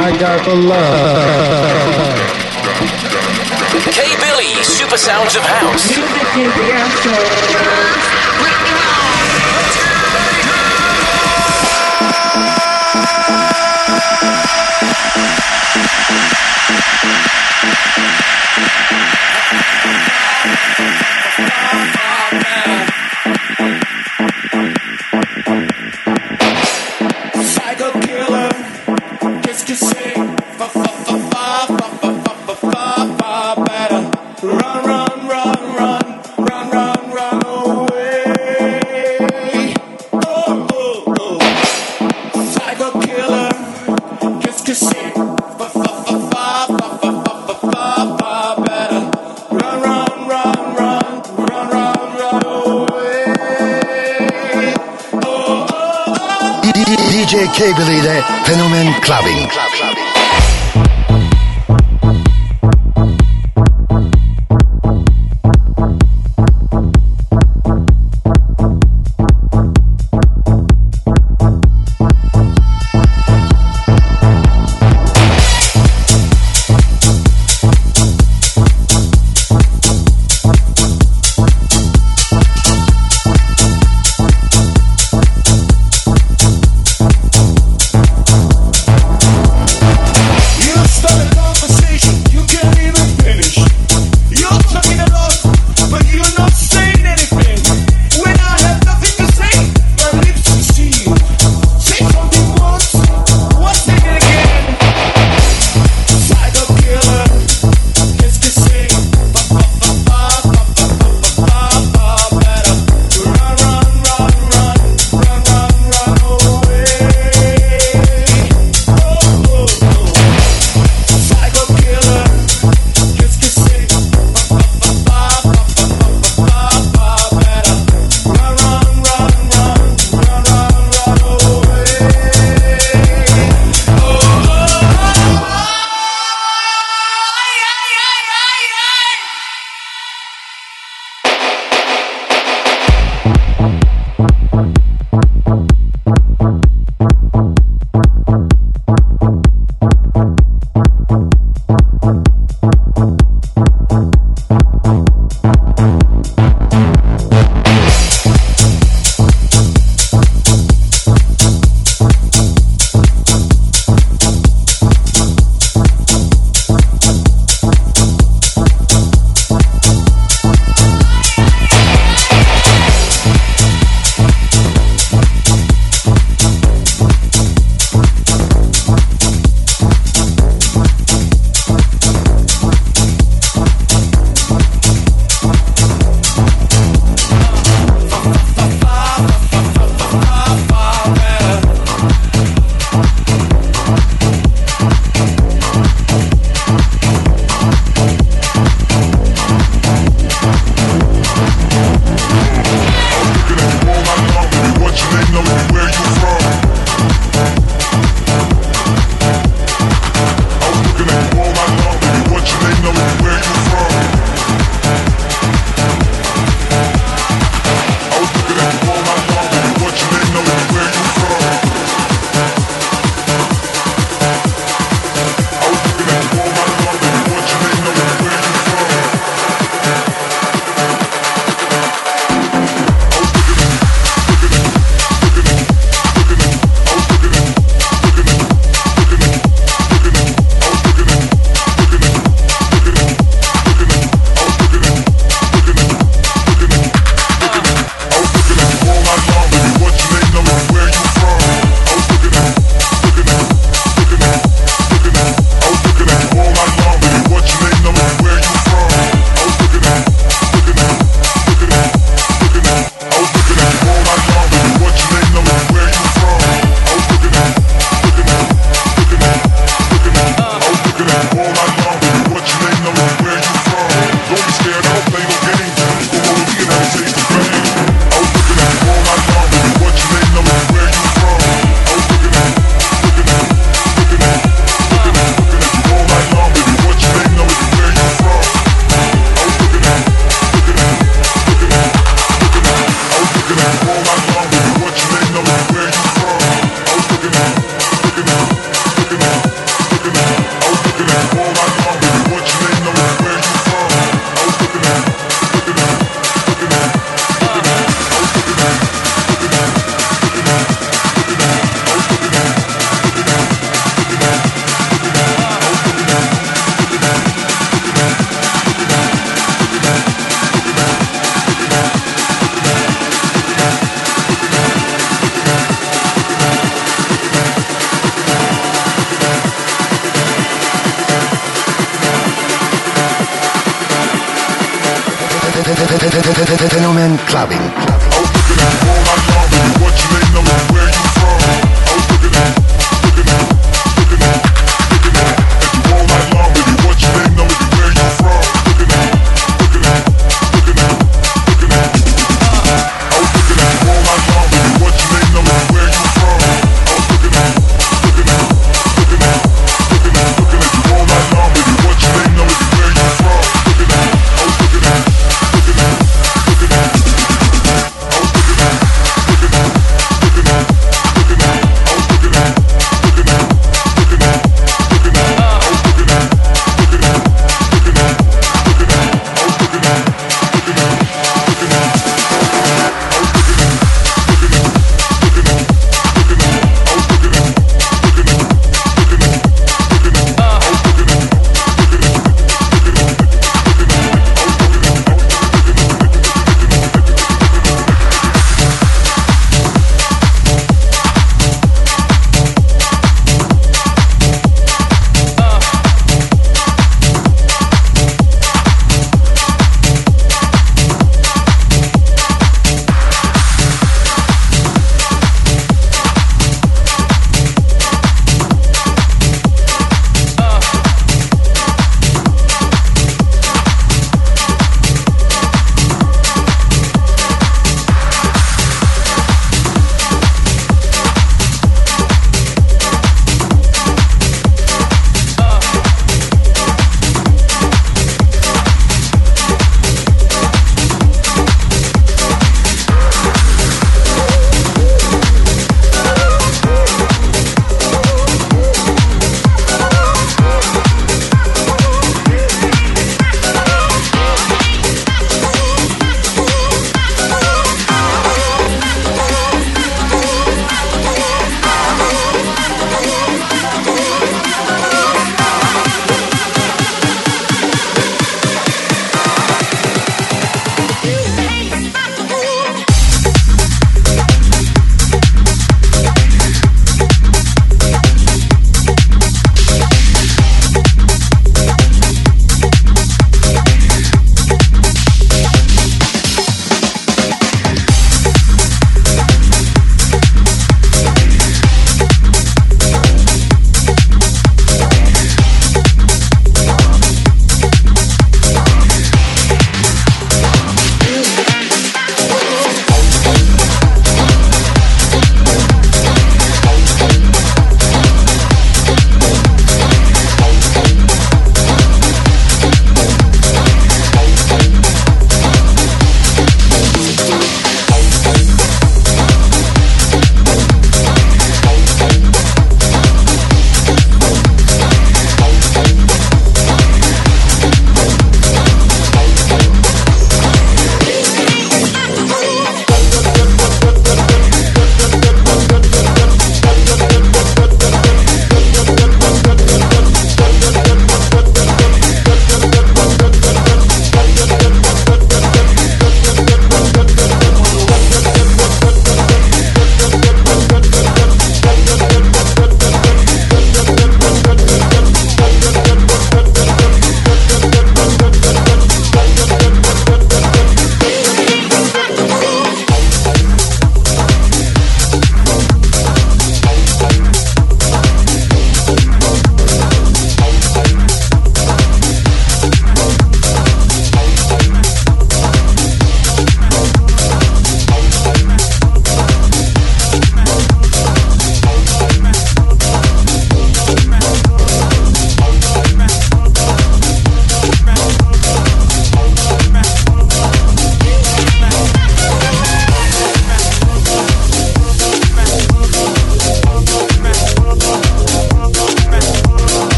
I got the love. K Billy, Super Sounds of House. Psycho saben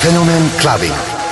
Fenomen Clubbing.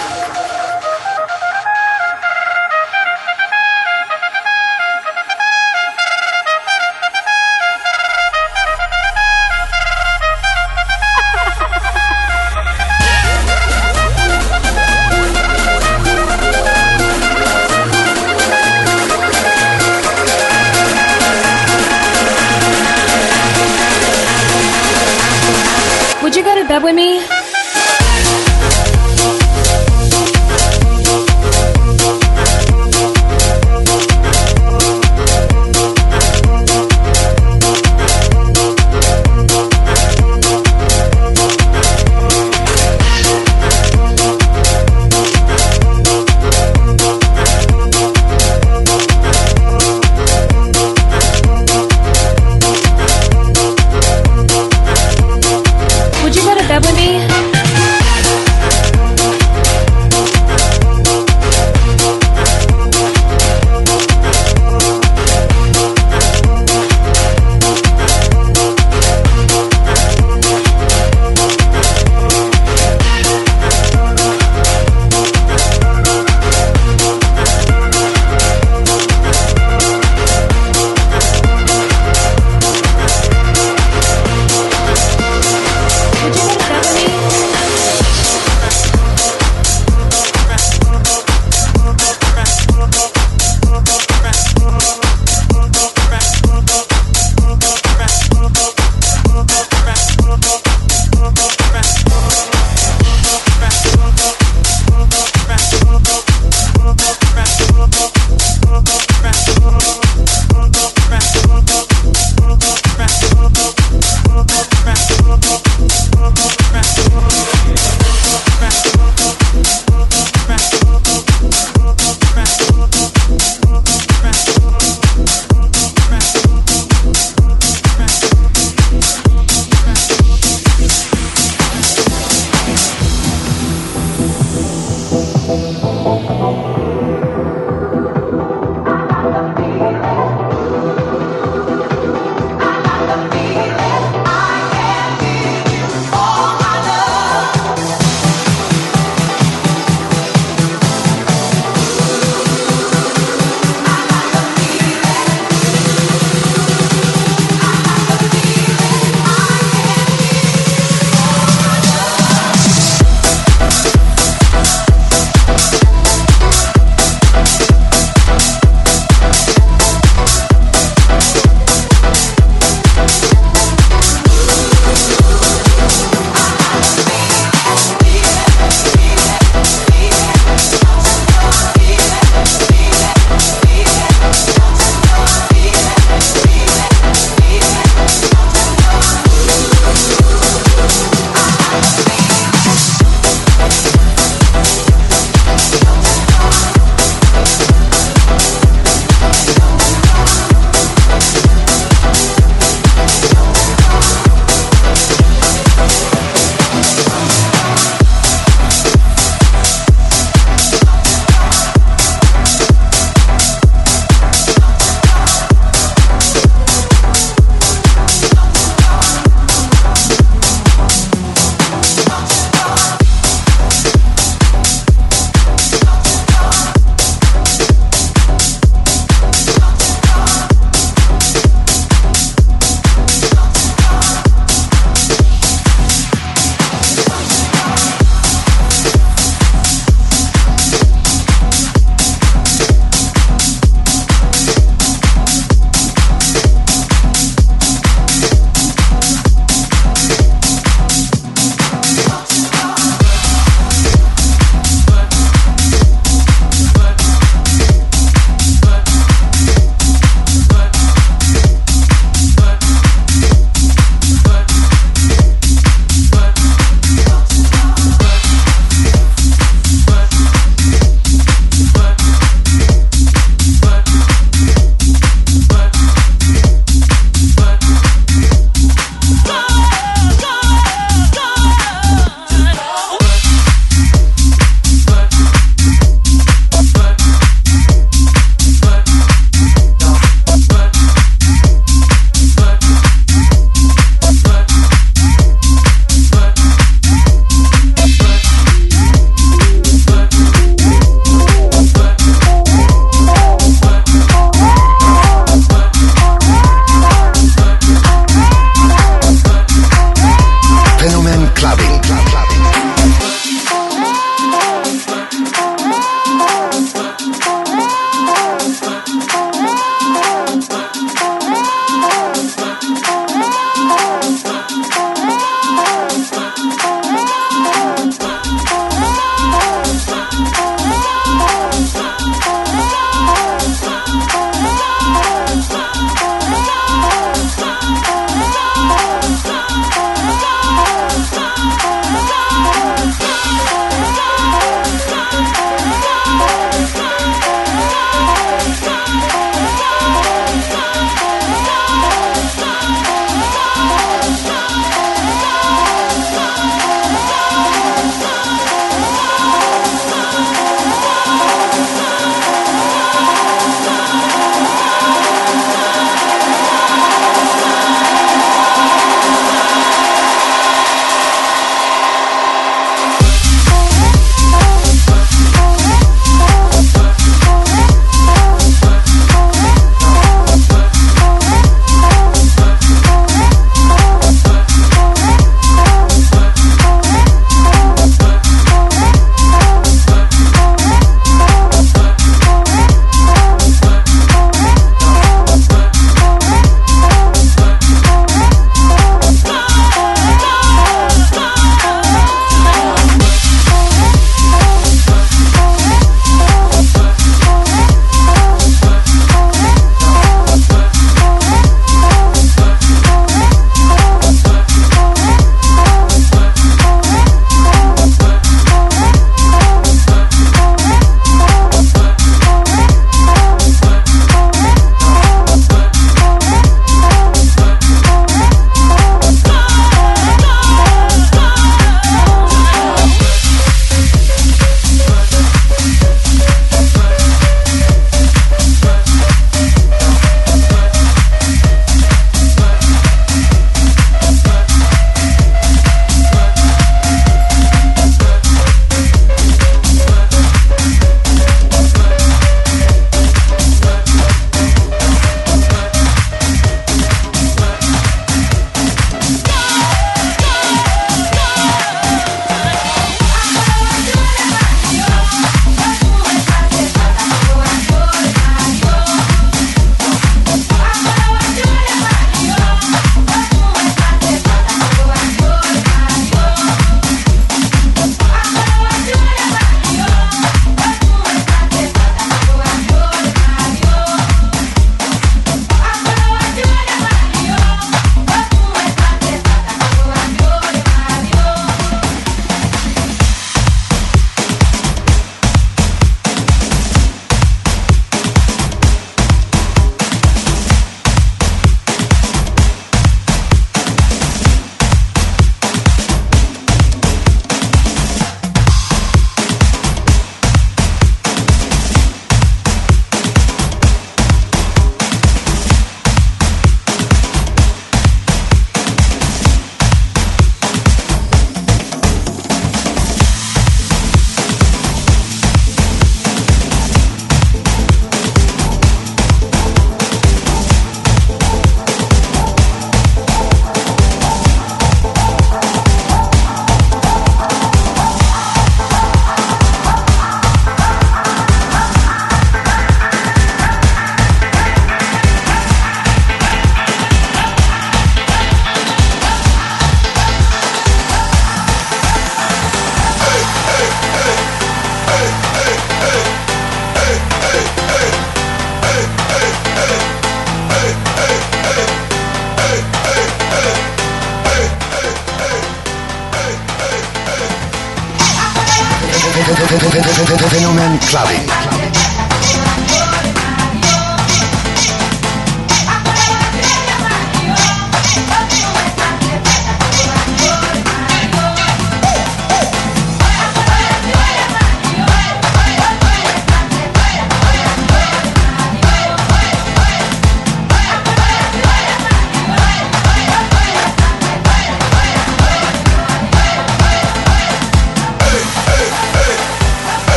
Fenomen Clubbing.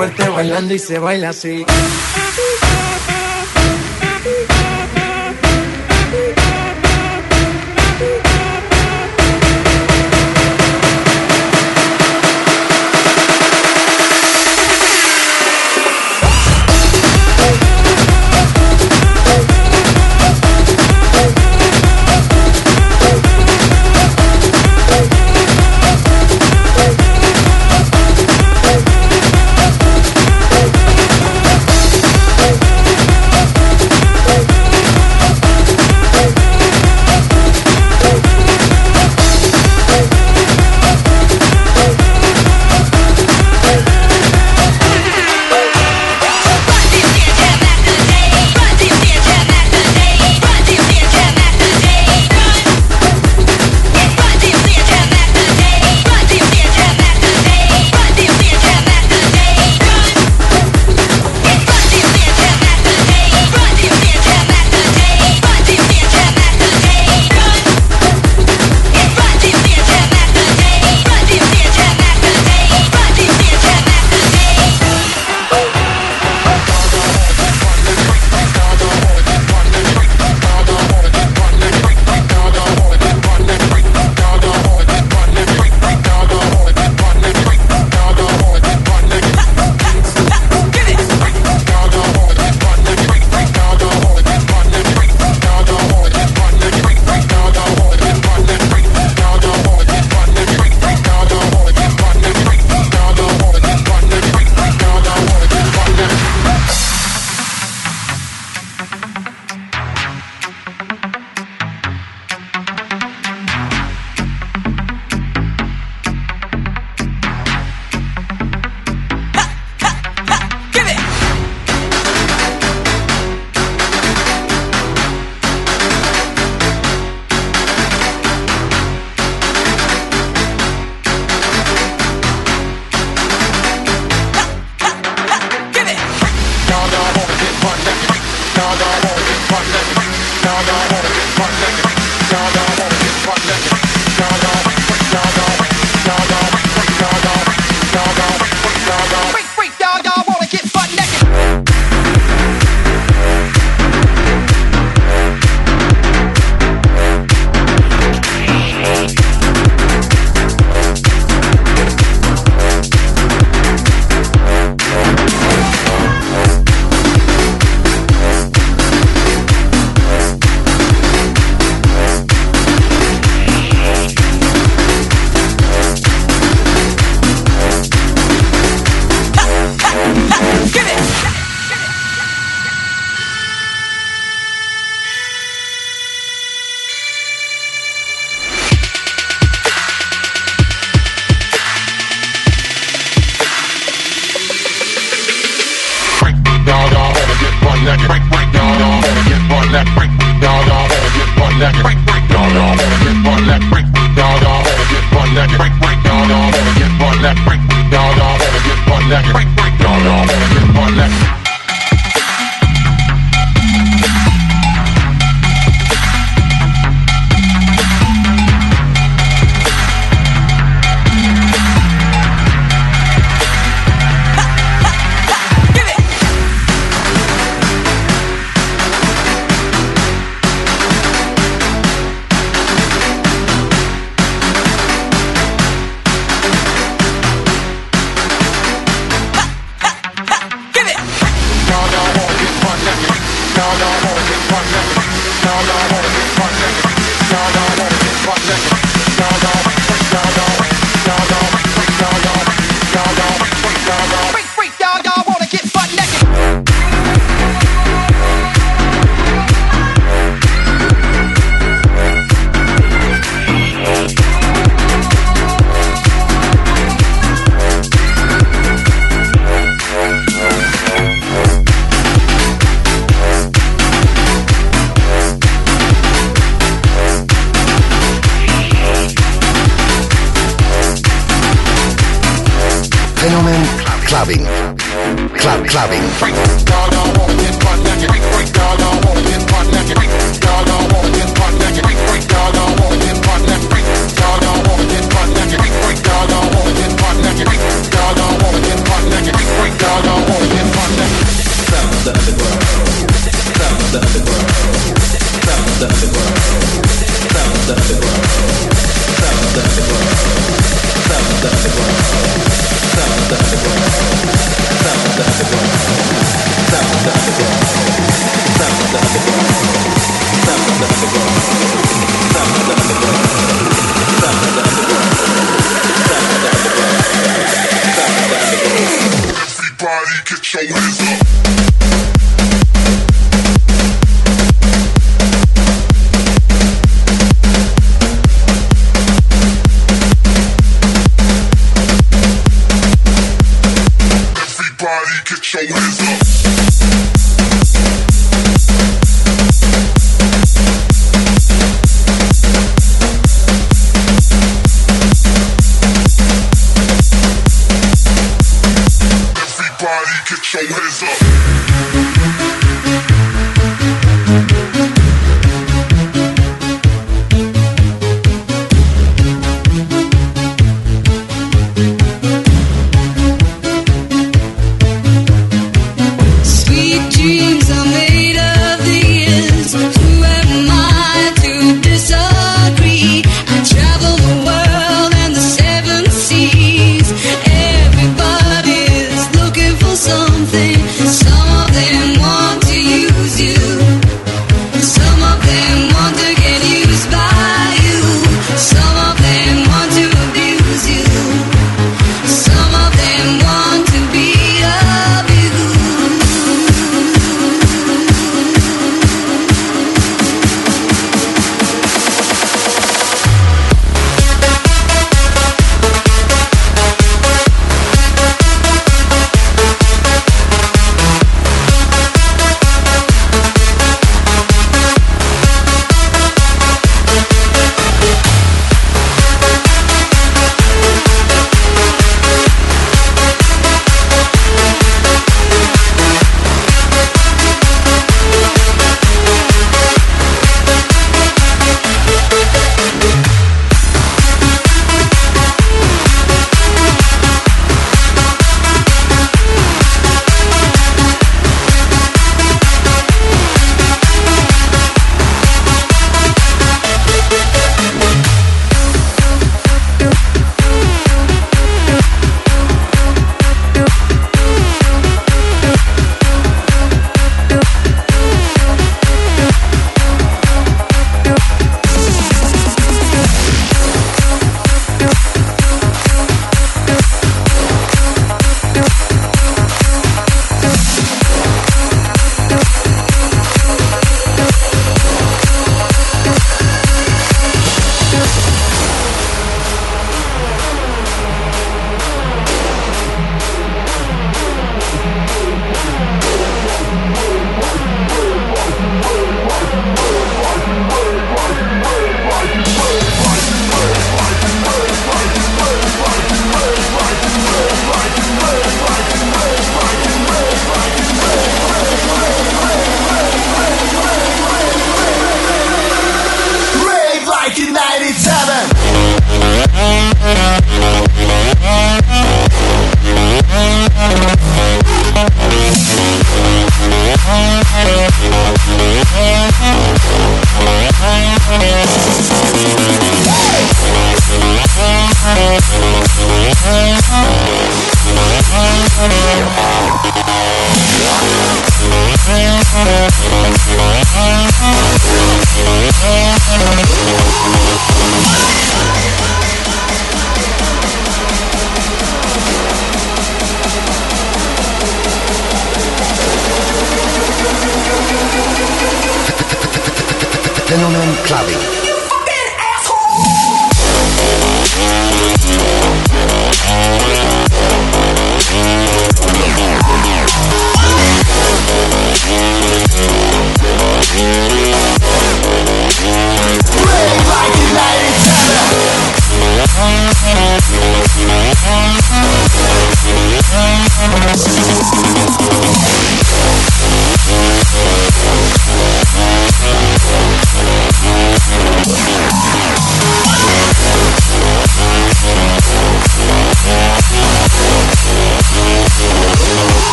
Fuerte bailando y se baila así.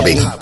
Club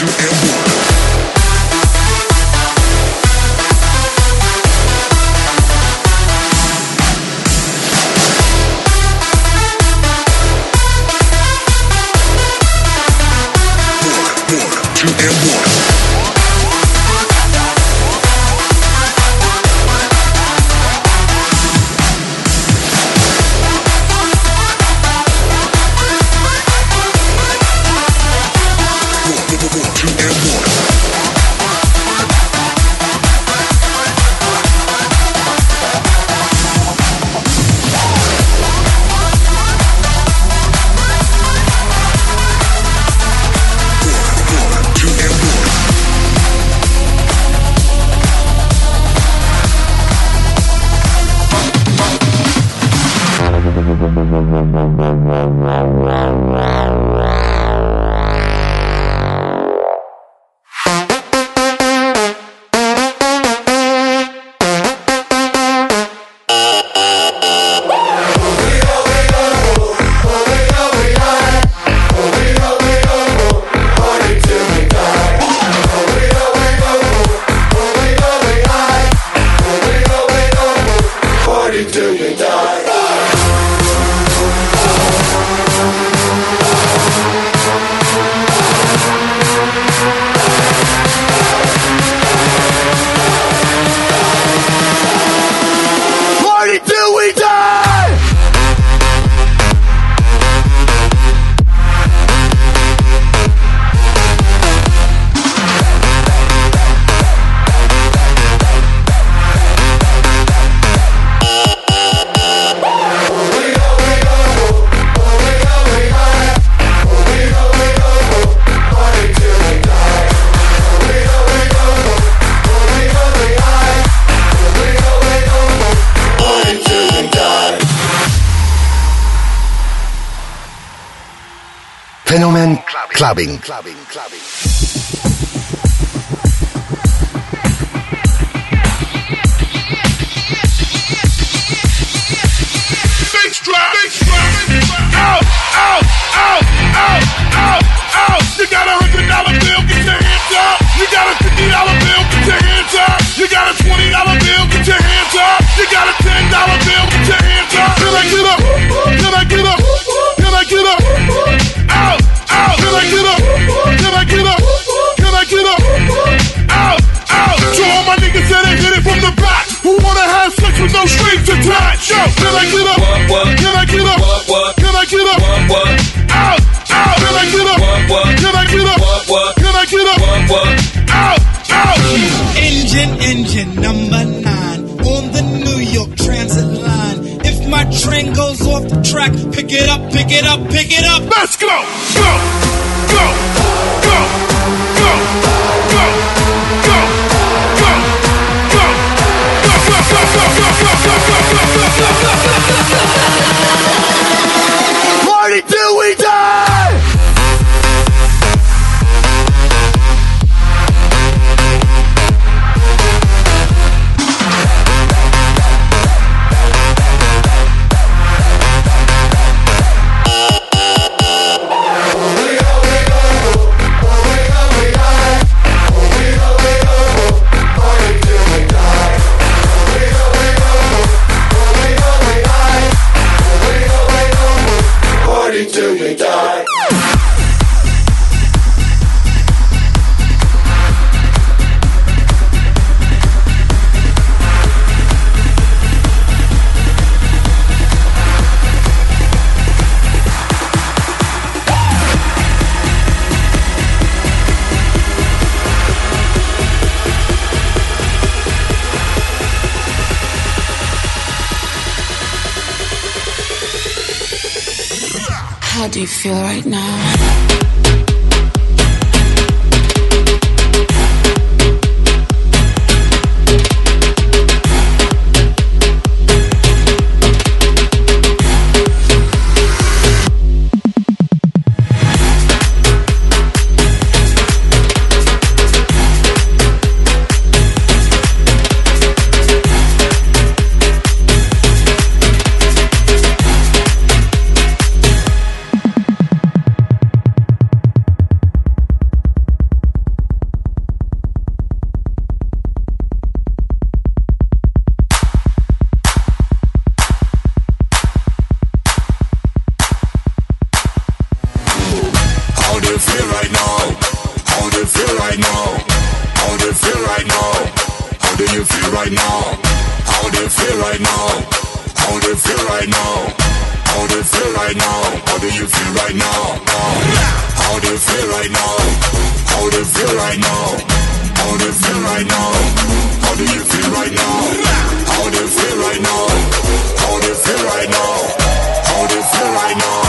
you ever your hands up. Can I get up? Can I get up? Get up? Can I get up? Can I get up? Out, out. So all my niggas that they hit it from the back. Who wanna have sex with no strings attached? Yo, can I get up? Can I get up? Can I get up? Out, out. Can I get up? Can I get up? Can I get up? Out, out. Engine, engine number nine on the New York Transit line. If my train goes off the track, pick it up, pick it up, pick it up. Let's go, go, Marty, do we die? Feel right now? I know.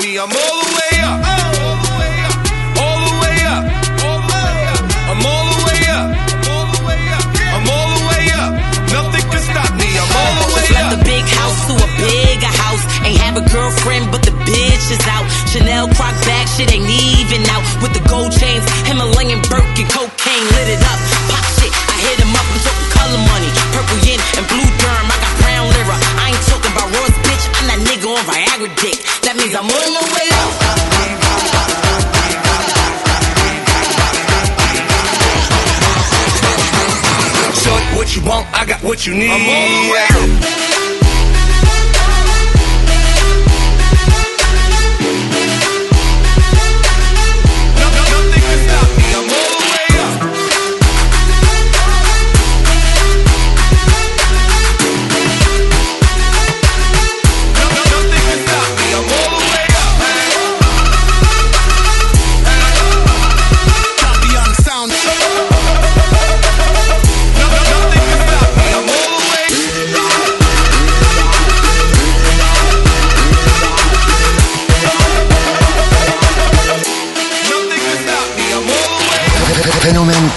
I'm all the way up. All the way up. I'm all the way up. I'm all the way up. Nothing can stop me. I'm all the way up. Left the big house to a bigger house. Ain't have a girlfriend, but the bitch is out. Chanel croc back, shit ain't even out. With the gold chains, Himalayan Birkin, cocaine lit it up. Pop shit, I hit him up, I'm talking color money. with. That means I'm on the way up. Short, what you want? I got what you need. I'm all the way up.